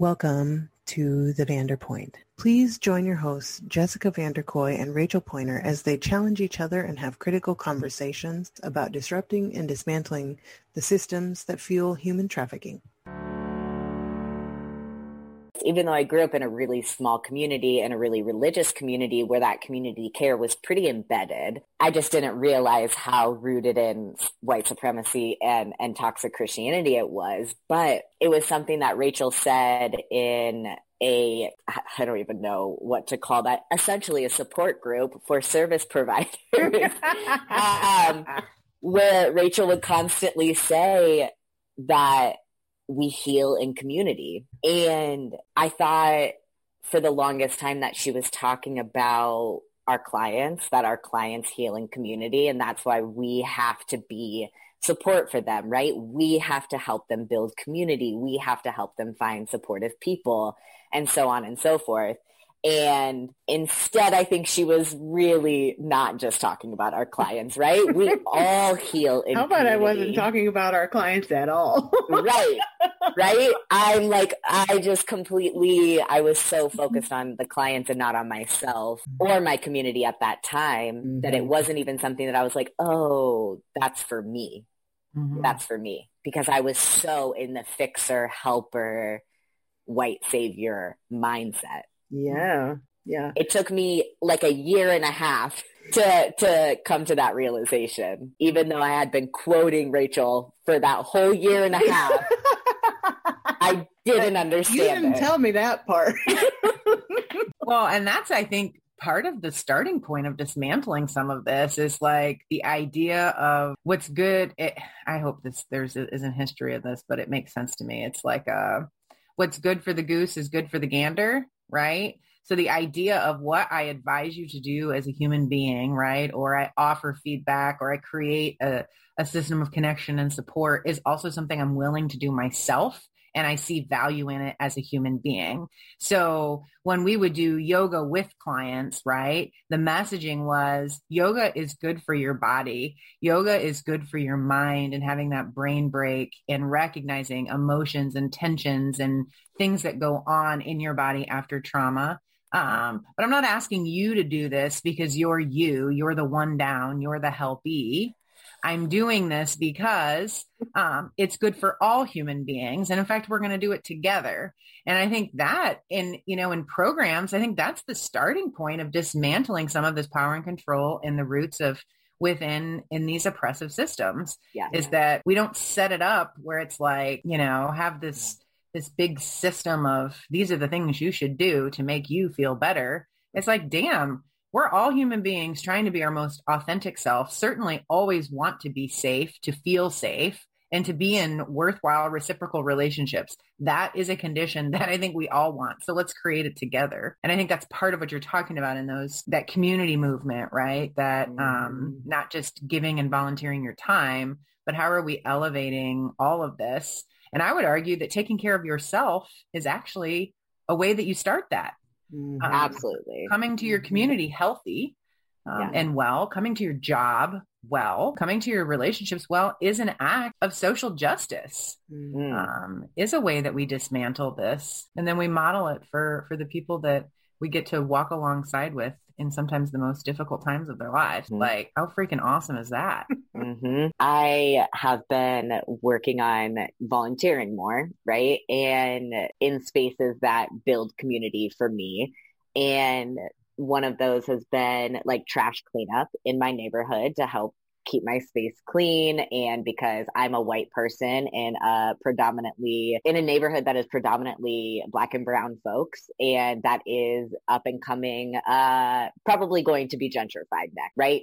Welcome to the VanderPointe. Please join your hosts, Jessyca Vandercoy and Rachel Pointer, as they challenge each other and have critical conversations about disrupting and dismantling the systems that fuel human trafficking even though I grew up in a really small community and a really religious community where that community care was pretty embedded, I just didn't realize how rooted in white supremacy and, and toxic Christianity it was. But it was something that Rachel said in a I don't even know what to call that essentially a support group for service providers um, where Rachel would constantly say that we heal in community. And I thought for the longest time that she was talking about our clients, that our clients heal in community. And that's why we have to be support for them, right? We have to help them build community. We have to help them find supportive people and so on and so forth. And instead, I think she was really not just talking about our clients, right? We all heal in How about community. I wasn't talking about our clients at all? right. Right. I'm like, I just completely, I was so focused on the clients and not on myself or my community at that time mm-hmm. that it wasn't even something that I was like, oh, that's for me. Mm-hmm. That's for me. Because I was so in the fixer, helper, white savior mindset. Yeah. Yeah. It took me like a year and a half to to come to that realization, even though I had been quoting Rachel for that whole year and a half. I didn't understand. You didn't it. tell me that part. well, and that's I think part of the starting point of dismantling some of this is like the idea of what's good. It, I hope this there's isn't history of this, but it makes sense to me. It's like a uh, what's good for the goose is good for the gander right? So the idea of what I advise you to do as a human being, right? Or I offer feedback or I create a, a system of connection and support is also something I'm willing to do myself and I see value in it as a human being. So when we would do yoga with clients, right, the messaging was yoga is good for your body. Yoga is good for your mind and having that brain break and recognizing emotions and tensions and things that go on in your body after trauma. Um, but I'm not asking you to do this because you're you, you're the one down, you're the helpee. I'm doing this because um, it's good for all human beings. And in fact, we're going to do it together. And I think that in, you know, in programs, I think that's the starting point of dismantling some of this power and control in the roots of within in these oppressive systems yeah. is that we don't set it up where it's like, you know, have this this big system of these are the things you should do to make you feel better. It's like, damn, we're all human beings trying to be our most authentic self, certainly always want to be safe, to feel safe, and to be in worthwhile reciprocal relationships. That is a condition that I think we all want. So let's create it together. And I think that's part of what you're talking about in those, that community movement, right? That um, mm-hmm. not just giving and volunteering your time, but how are we elevating all of this? And I would argue that taking care of yourself is actually a way that you start that. Mm-hmm. Um, Absolutely. Coming to your mm-hmm. community healthy um, yeah. and well, coming to your job well, coming to your relationships well is an act of social justice. Mm-hmm. Um, is a way that we dismantle this, and then we model it for for the people that we get to walk alongside with in sometimes the most difficult times of their lives. Mm-hmm. Like, how freaking awesome is that? mm-hmm. I have been working on volunteering more, right? And in spaces that build community for me. And one of those has been like trash cleanup in my neighborhood to help keep my space clean and because I'm a white person in a predominantly in a neighborhood that is predominantly black and brown folks and that is up and coming uh probably going to be gentrified next, right?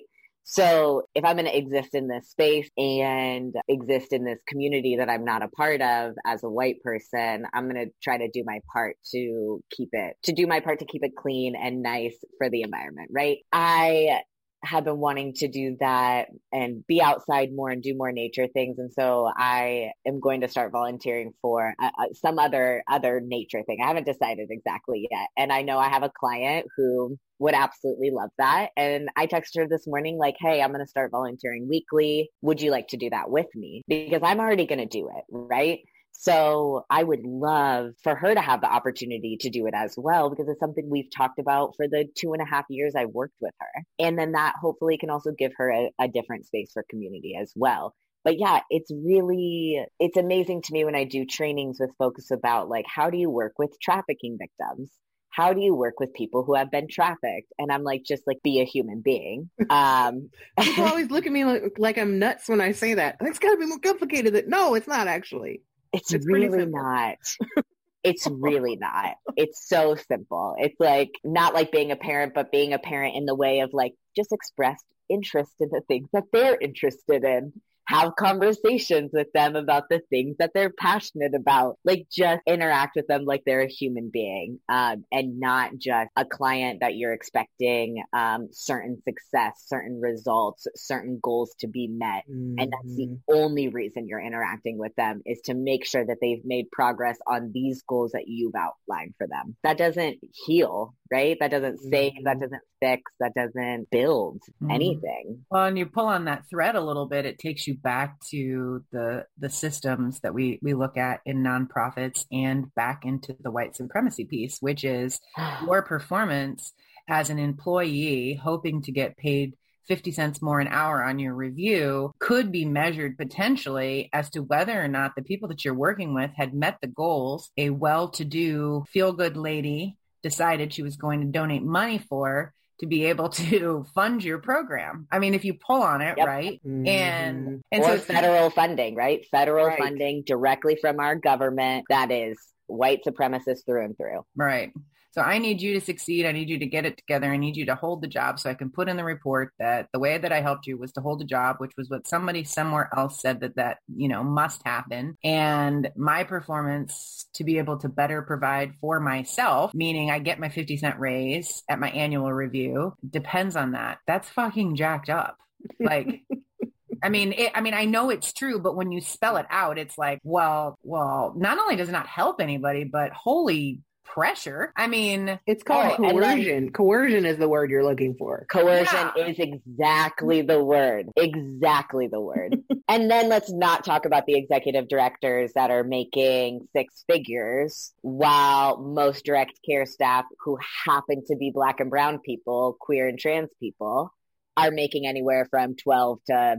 So if I'm going to exist in this space and exist in this community that I'm not a part of as a white person, I'm going to try to do my part to keep it, to do my part to keep it clean and nice for the environment, right? I have been wanting to do that and be outside more and do more nature things. And so i am going to start volunteering for uh, uh, some other other nature thing. I haven't decided exactly yet. And i know i have a client who would absolutely love that. And i texted her this morning like hey i'm going to start volunteering weekly. Would you like to do that with me? Because i'm already going to do it right So I would love for her to have the opportunity to do it as well because it's something we've talked about for the two and a half years I've worked with her. And then that hopefully can also give her a, a different space for community as well but yeah, it's really, it's amazing to me when I do trainings with folks about like, how do you work with trafficking victims? How do you work with people who have been trafficked? And I'm like, just like be a human being. Um, people always look at me like, like I'm nuts when I say that. It's got to be more complicated. Than, no, it's not actually. It's, it's really not. It's really not. It's so simple. It's like not like being a parent, but being a parent in the way of like just expressed interest in the things that they're interested in have conversations with them about the things that they're passionate about. Like just interact with them like they're a human being um, and not just a client that you're expecting um, certain success, certain results, certain goals to be met. Mm-hmm. And that's the mm-hmm. only reason you're interacting with them is to make sure that they've made progress on these goals that you've outlined for them. That doesn't heal, right? That doesn't save, that doesn't fix, that doesn't build mm-hmm. anything. Well, and you pull on that thread a little bit, it takes you back to the the systems that we we look at in nonprofits and back into the white supremacy piece, which is your performance as an employee hoping to get paid 50 cents more an hour on your review could be measured potentially as to whether or not the people that you're working with had met the goals a well-to-do feel-good lady decided she was going to donate money for to be able to fund your program. I mean, if you pull on it, yep. right? Mm-hmm. And and or so federal funding, right? Federal right. funding directly from our government that is white supremacist through and through. Right. So I need you to succeed. I need you to get it together. I need you to hold the job so I can put in the report that the way that I helped you was to hold the job, which was what somebody somewhere else said that that, you know, must happen. And my performance to be able to better provide for myself, meaning I get my 50 cent raise at my annual review, depends on that. That's fucking jacked up. Like, I mean, it, I mean, I know it's true, but when you spell it out, it's like, well, well, not only does it not help anybody, but holy pressure. I mean, it's called oh, coercion. Then, coercion is the word you're looking for. Coercion yeah. is exactly the word. Exactly the word. and then let's not talk about the executive directors that are making six figures while most direct care staff who happen to be black and brown people, queer and trans people are making anywhere from 12 to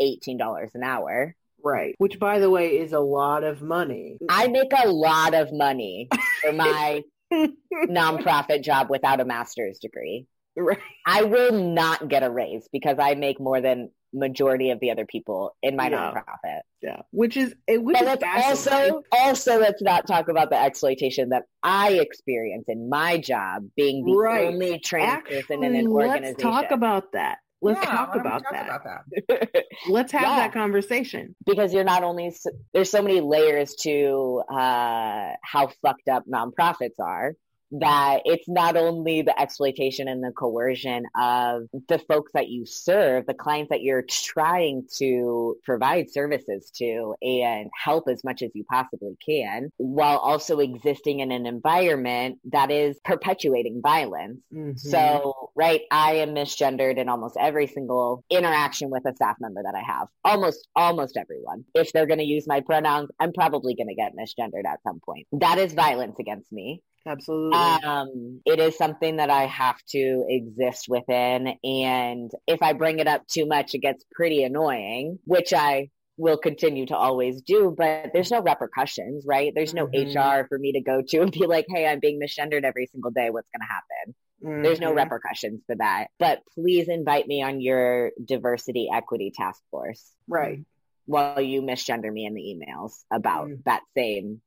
$18 an hour. Right. Which, by the way, is a lot of money. I make a lot of money for my nonprofit job without a master's degree. Right. I will not get a raise because I make more than majority of the other people in my nonprofit. Yeah. Which is it which is also also let's not talk about the exploitation that I experience in my job being the right. only trans Actually, person in an organization. Let's talk about that. Let's yeah, talk, about, talk that. about that. Let's have yeah. that conversation. Because you're not only, there's so many layers to uh, how fucked up nonprofits are that it's not only the exploitation and the coercion of the folks that you serve, the clients that you're trying to provide services to and help as much as you possibly can, while also existing in an environment that is perpetuating violence. Mm-hmm. So, right, I am misgendered in almost every single interaction with a staff member that I have. Almost, almost everyone. If they're going to use my pronouns, I'm probably going to get misgendered at some point. That is violence against me. Absolutely. Um, it is something that I have to exist within. And if I bring it up too much, it gets pretty annoying, which I will continue to always do, but there's no repercussions, right? There's no mm-hmm. HR for me to go to and be like, hey, I'm being misgendered every single day. What's going to happen? Mm-hmm. There's no mm-hmm. repercussions for that. But please invite me on your diversity equity task force. Right. While you misgender me in the emails about mm-hmm. that same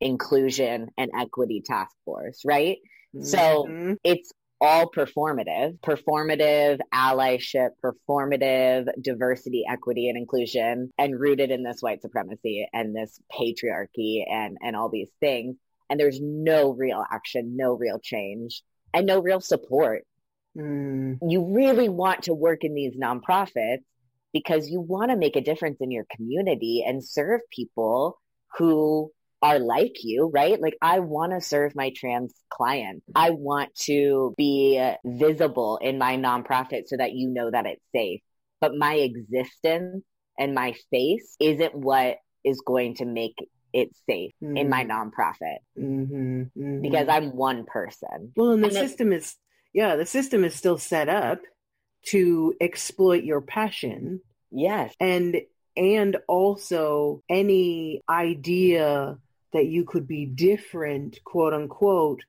inclusion and equity task force, right? Mm-hmm. So it's all performative, performative allyship, performative diversity, equity, and inclusion, and rooted in this white supremacy and this patriarchy and, and all these things. And there's no real action, no real change, and no real support. Mm. You really want to work in these nonprofits because you want to make a difference in your community and serve people who are like you, right? Like I want to serve my trans clients. I want to be visible in my nonprofit so that you know that it's safe. But my existence and my face isn't what is going to make it's safe mm-hmm. in my mm-hmm. nonprofit mm-hmm, mm-hmm. because I'm one person. Well, and the and system it, is, yeah, the system is still set up to exploit your passion. Yes. And, and also any idea that you could be different, quote unquote,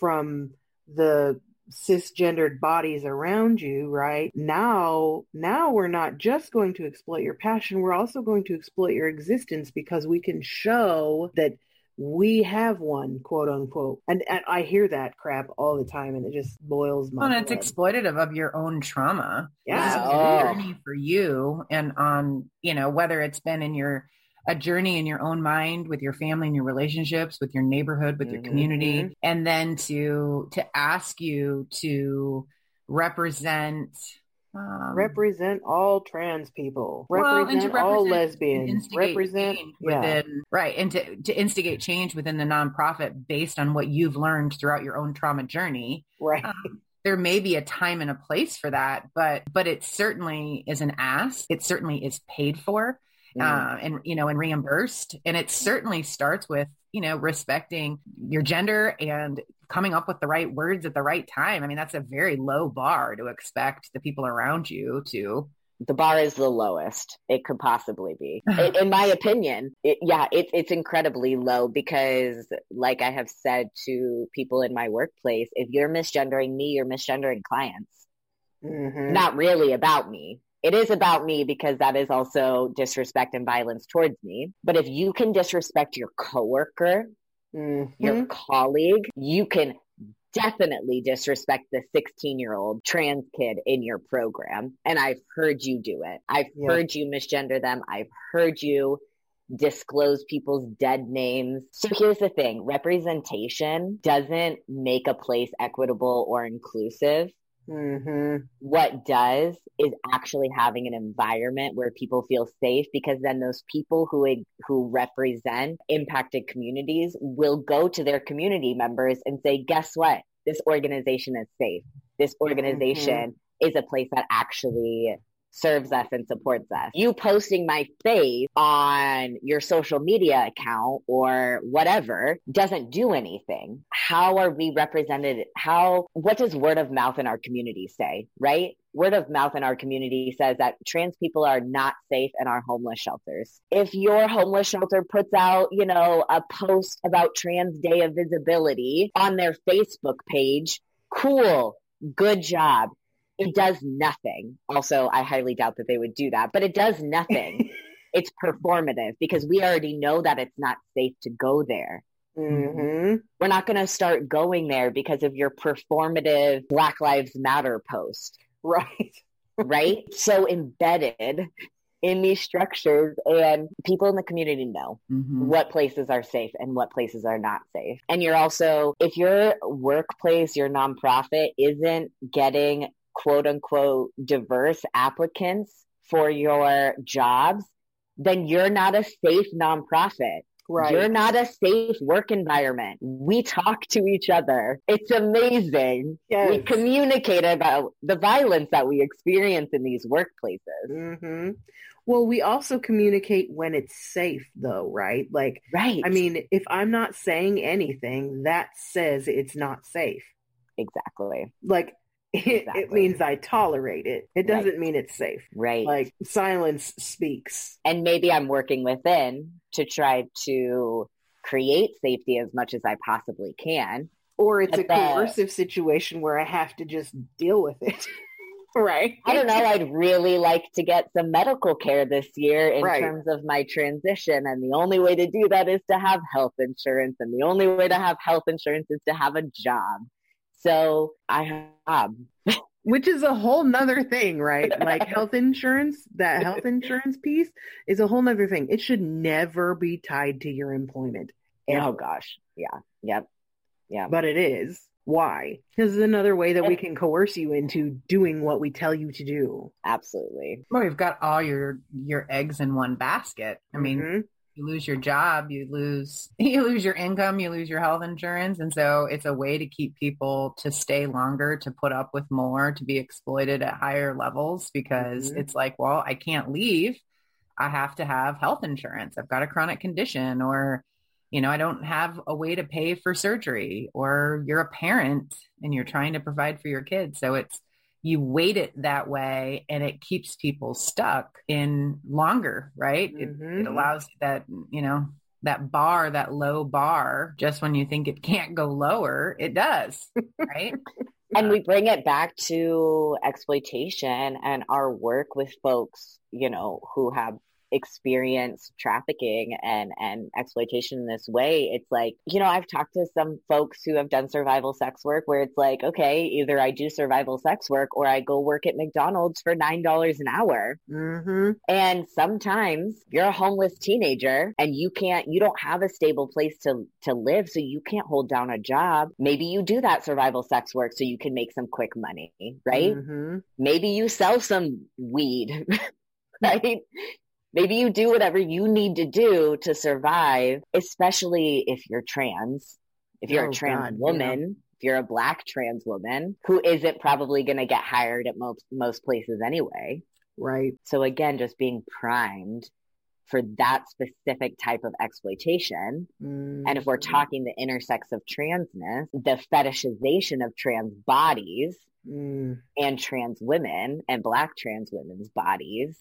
from the cisgendered bodies around you, right? Now, now we're not just going to exploit your passion, we're also going to exploit your existence because we can show that we have one, quote unquote. And, and I hear that crap all the time and it just boils my well, and it's exploitative of your own trauma. Yeah. This is a journey oh. for you and on, you know, whether it's been in your a journey in your own mind with your family and your relationships with your neighborhood with mm-hmm. your community and then to to ask you to represent um, represent all trans people. Represent, well, all lesbians. represent within, yeah. right and to, to instigate change within the nonprofit based on what you've learned throughout your own trauma journey. Right. Um, there may be a time and a place for that but but it certainly is an ask. It certainly is paid for mm. uh, and you know and reimbursed. And it certainly starts with you know respecting your gender and coming up with the right words at the right time. I mean that's a very low bar to expect the people around you to the bar is the lowest it could possibly be. In my opinion it, yeah it, it's incredibly low because like i have said to people in my workplace if you're misgendering me you're misgendering clients. Mm-hmm. not really about me it is about me because that is also disrespect and violence towards me. But if you can disrespect your coworker, mm-hmm. your colleague, you can definitely disrespect the 16 year old trans kid in your program. And I've heard you do it. I've yeah. heard you misgender them. I've heard you disclose people's dead names. So here's the thing representation doesn't make a place equitable or inclusive. Mm-hmm. What does is actually having an environment where people feel safe because then those people who who represent impacted communities will go to their community members and say, "Guess what? This organization is safe. This organization mm-hmm. is a place that actually serves us and supports us. You posting my face on your social media account or whatever doesn't do anything. How are we represented? How, what does word of mouth in our community say, right? Word of mouth in our community says that trans people are not safe in our homeless shelters. If your homeless shelter puts out, you know, a post about Trans Day of Visibility on their Facebook page, cool, good job it does nothing. Also, I highly doubt that they would do that, but it does nothing. it's performative because we already know that it's not safe to go there. Mm-hmm. We're not going to start going there because of your performative Black Lives Matter post. Right. right? So embedded in these structures and people in the community know mm-hmm. what places are safe and what places are not safe. And you're also, if your workplace, your nonprofit isn't getting quote unquote diverse applicants for your jobs, then you're not a safe nonprofit. Right. You're not a safe work environment. We talk to each other. It's amazing. Yes. We communicate about the violence that we experience in these workplaces. Mm-hmm. Well, we also communicate when it's safe, though, right? Like, right. I mean, if I'm not saying anything, that says it's not safe. Exactly. Like, Exactly. It, means I tolerate it. It doesn't right. mean it's safe. Right. Like silence speaks. And maybe I'm working within to try to create safety as much as I possibly can. Or it's but a coercive situation where I have to just deal with it. right. I don't know. I'd really like to get some medical care this year in right. terms of my transition. And the only way to do that is to have health insurance. And the only way to have health insurance is to have a job. So I have. Which is a whole nother thing, right? Like health insurance, that health insurance piece is a whole nother thing. It should never be tied to your employment. Oh, ever. Oh gosh. Yeah. Yep. Yeah. But it is. Why? This is another way that we can coerce you into doing what we tell you to do. Absolutely. Well, you've got all your your eggs in one basket. I mean, mm-hmm you lose your job, you lose you lose your income, you lose your health insurance, and so it's a way to keep people to stay longer, to put up with more, to be exploited at higher levels because mm-hmm. it's like, well, I can't leave. I have to have health insurance. I've got a chronic condition or you know, I don't have a way to pay for surgery or you're a parent and you're trying to provide for your kids. So it's, you wait it that way and it keeps people stuck in longer, right? Mm-hmm. It, it mm-hmm. allows that, you know, that bar, that low bar, just when you think it can't go lower, it does, right? and we bring it back to exploitation and our work with folks, you know, who have experience trafficking and and exploitation in this way it's like you know i've talked to some folks who have done survival sex work where it's like okay either i do survival sex work or i go work at mcdonald's for nine dollars an hour mm-hmm. and sometimes you're a homeless teenager and you can't you don't have a stable place to to live so you can't hold down a job maybe you do that survival sex work so you can make some quick money right mm-hmm. maybe you sell some weed right? Maybe you do whatever you need to do to survive, especially if you're trans, if you're oh, a trans God, woman, yeah. if you're a black trans woman who isn't probably going to get hired at most, most places anyway. Right. So again, just being primed for that specific type of exploitation. Mm. And if we're mm-hmm. talking the intersex of transness, the fetishization of trans bodies mm. and trans women and black trans women's bodies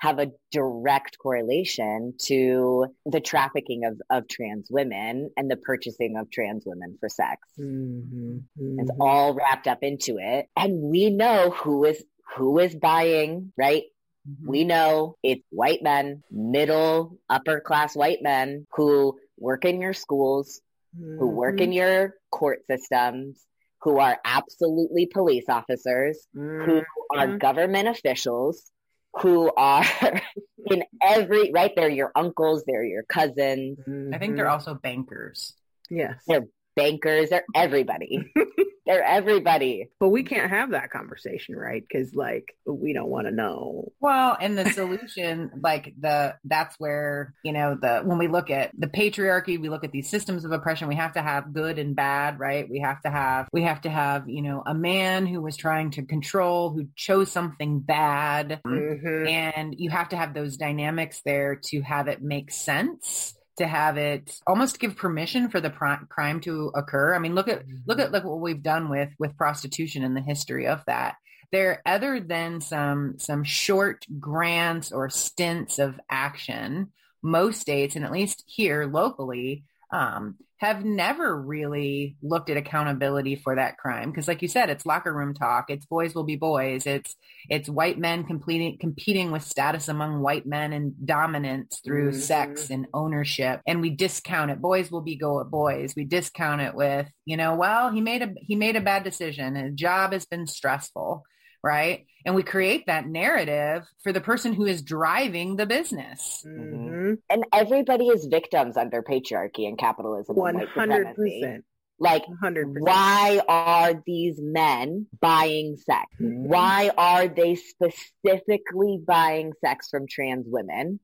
have a direct correlation to the trafficking of, of trans women and the purchasing of trans women for sex. Mm-hmm, mm-hmm. It's all wrapped up into it. And we know who is who is buying, right? Mm-hmm. We know it's white men, middle, upper class white men who work in your schools, who work in mm-hmm. your court systems, who are absolutely police officers, who are mm-hmm. government officials, who are in every right they're your uncles they're your cousins. I think they're mm-hmm. also bankers. Yes. They're bankers they're everybody they're everybody. But we can't have that conversation, right? Because like we don't want to know. Well, and the solution, like the that's where you know the when we look at the patriarchy, we look at these systems of oppression. We have to have good and bad, right? We have to have we have to have you know a man who was trying to control, who chose something bad, mm-hmm. and you have to have those dynamics there to have it make sense to have it almost give permission for the pr- crime to occur. I mean, look at look mm-hmm. at look what we've done with with prostitution and the history of that. There, other than some some short grants or stints of action, most states, and at least here locally, um, have never really looked at accountability for that crime. Because like you said it's locker room talk. It's boys will be boys. It's it's white men competing competing with status among white men and dominance through mm-hmm. sex and ownership. And we discount it. Boys will be go at boys. We discount it with you know well he made a he made a bad decision. His job has been stressful right? And we create that narrative for the person who is driving the business. Mm-hmm. And everybody is victims under patriarchy and capitalism. One hundred percent. Like, 100%. why are these men buying sex? Mm-hmm. Why are they specifically buying sex from trans women?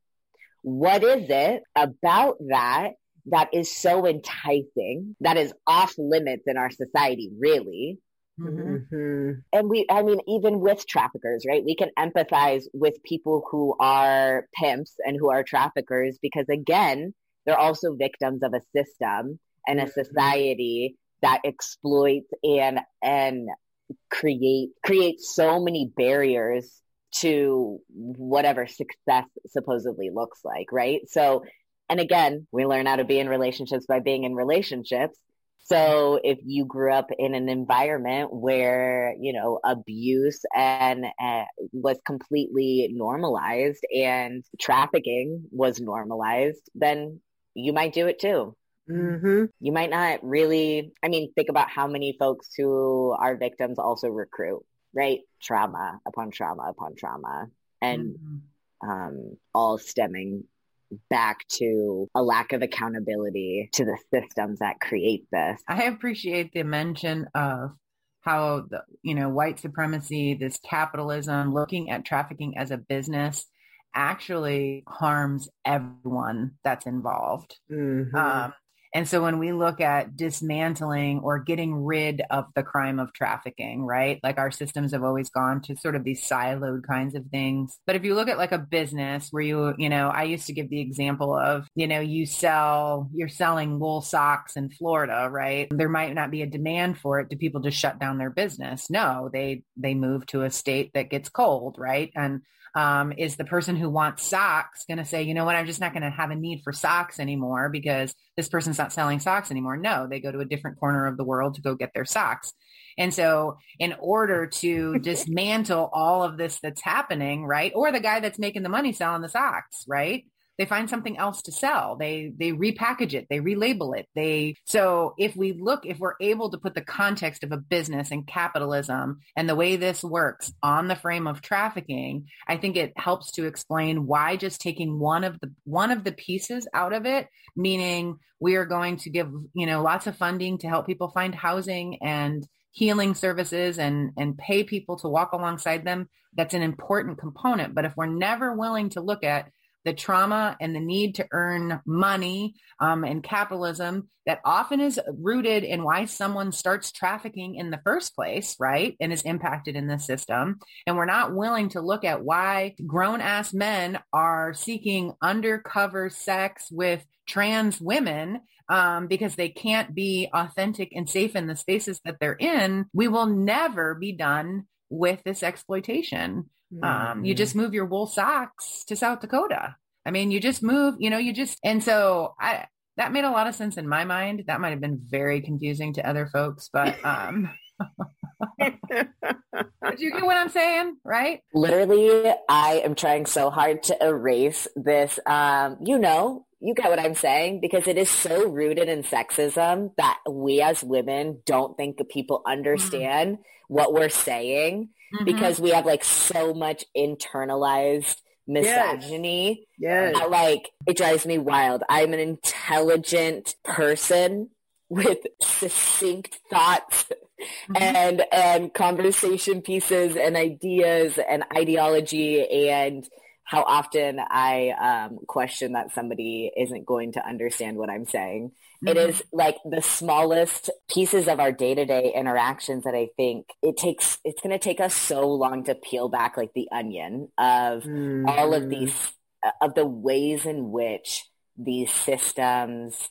What is it about that that is so enticing, that is off limits in our society, really? Mm-hmm. mm-hmm. And we, I mean, even with traffickers, right? We can empathize with people who are pimps and who are traffickers because, again, they're also victims of a system and a mm-hmm. society that exploits and and create creates so many barriers to whatever success supposedly looks like, right? So, and again, we learn how to be in relationships by being in relationships. So if you grew up in an environment where, you know, abuse and uh, was completely normalized and trafficking was normalized, then you might do it too. Mm-hmm. You might not really, I mean, think about how many folks who are victims also recruit, right? Trauma upon trauma upon trauma. And mm-hmm. um, all stemming back to a lack of accountability to the systems that create this. I appreciate the mention of how the you know white supremacy, this capitalism, looking at trafficking as a business actually harms everyone that's involved. Mm-hmm. Um, And so when we look at dismantling or getting rid of the crime of trafficking, right? Like our systems have always gone to sort of these siloed kinds of things. But if you look at like a business where you, you know, I used to give the example of, you know, you sell, you're selling wool socks in Florida, right? There might not be a demand for it. Do people just shut down their business? No, they, they move to a state that gets cold, right? And um, is the person who wants socks going to say, you know what, I'm just not going to have a need for socks anymore because this person's not selling socks anymore. No, they go to a different corner of the world to go get their socks. And so in order to dismantle all of this that's happening, right? Or the guy that's making the money selling the socks, right? They find something else to sell. They they repackage it, they relabel it. They so if we look if we're able to put the context of a business and capitalism and the way this works on the frame of trafficking, I think it helps to explain why just taking one of the one of the pieces out of it, meaning we are going to give, you know, lots of funding to help people find housing and healing services and and pay people to walk alongside them that's an important component but if we're never willing to look at the trauma and the need to earn money um, and capitalism that often is rooted in why someone starts trafficking in the first place, right? And is impacted in the system. And we're not willing to look at why grown ass men are seeking undercover sex with trans women um, because they can't be authentic and safe in the spaces that they're in. We will never be done with this exploitation. Um, you mm-hmm. just move your wool socks to South Dakota. I mean, you just move, you know, you just, and so I, that made a lot of sense in my mind. That might have been very confusing to other folks, but, um, Did you get what I'm saying? Right? Literally, I am trying so hard to erase this. Um, you know, you get what I'm saying because it is so rooted in sexism that we as women don't think that people understand mm-hmm. what we're saying mm-hmm. because we have like so much internalized misogyny. Yes. That, like it drives me wild. I'm an intelligent person with succinct thoughts mm-hmm. and and conversation pieces and ideas and ideology and how often I um, question that somebody isn't going to understand what I'm saying. Mm-hmm. It is like the smallest pieces of our day-to-day interactions that I think it takes, it's going to take us so long to peel back like the onion of mm-hmm. all of these, uh, of the ways in which these systems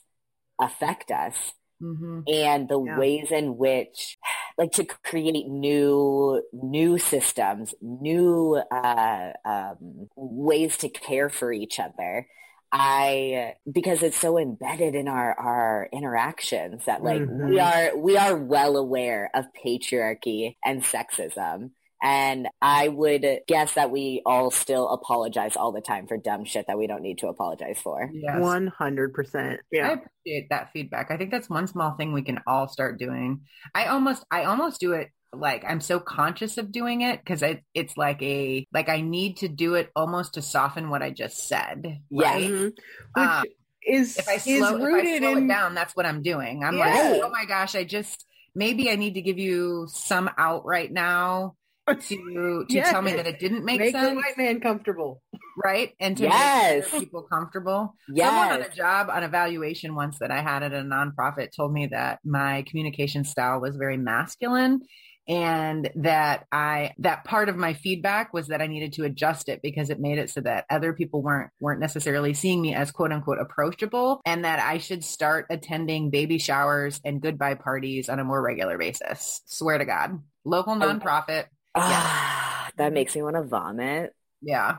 affect us. Mm-hmm. and the yeah. ways in which like to create new new systems new uh, um, ways to care for each other I because it's so embedded in our our interactions that like mm-hmm. we are we are well aware of patriarchy and sexism. And I would guess that we all still apologize all the time for dumb shit that we don't need to apologize for. Yes. 100%. Yeah. I appreciate that feedback. I think that's one small thing we can all start doing. I almost I almost do it like I'm so conscious of doing it because it, it's like a like I need to do it almost to soften what I just said. Right? Yeah. Mm-hmm. Um, is if I slow, if I slow in... it down, that's what I'm doing. I'm yeah. like, oh my gosh, I just maybe I need to give you some out right now to to yes. tell me that it didn't make, make sense. the white man comfortable, right? And to yes. make people comfortable. Yes. Someone on a job on evaluation once that I had at a nonprofit told me that my communication style was very masculine and that I that part of my feedback was that I needed to adjust it because it made it so that other people weren't weren't necessarily seeing me as quote unquote approachable and that I should start attending baby showers and goodbye parties on a more regular basis. Swear to God. Local nonprofit. Ah, that makes me want to vomit. Yeah.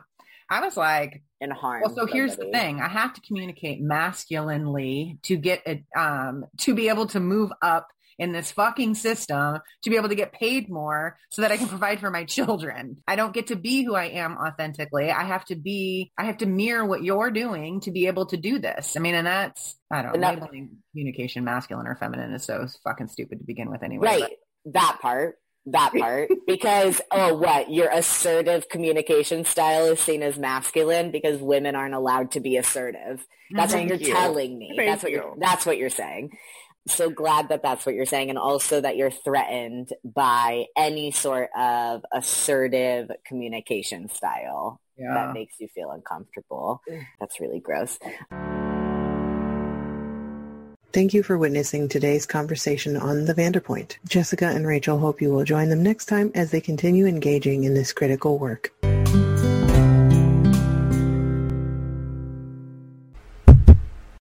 I was like, and harm. Well, so somebody. here's the thing: I have to communicate masculinely to get it, um, to be able to move up in this fucking system to be able to get paid more so that I can provide for my children. I don't get to be who I am authentically. I have to be, I have to mirror what you're doing to be able to do this. I mean, and that's, I don't know, communication masculine or feminine is so fucking stupid to begin with anyway. Right. But. That part that part because oh what your assertive communication style is seen as masculine because women aren't allowed to be assertive that's Thank what you're you. telling me Thank that's what you. you're that's what you're saying so glad that that's what you're saying and also that you're threatened by any sort of assertive communication style yeah. that makes you feel uncomfortable. That's really gross. Thank you for witnessing today's conversation on the VanderPointe. Jessyca and Rachel hope you will join them next time as they continue engaging in this critical work.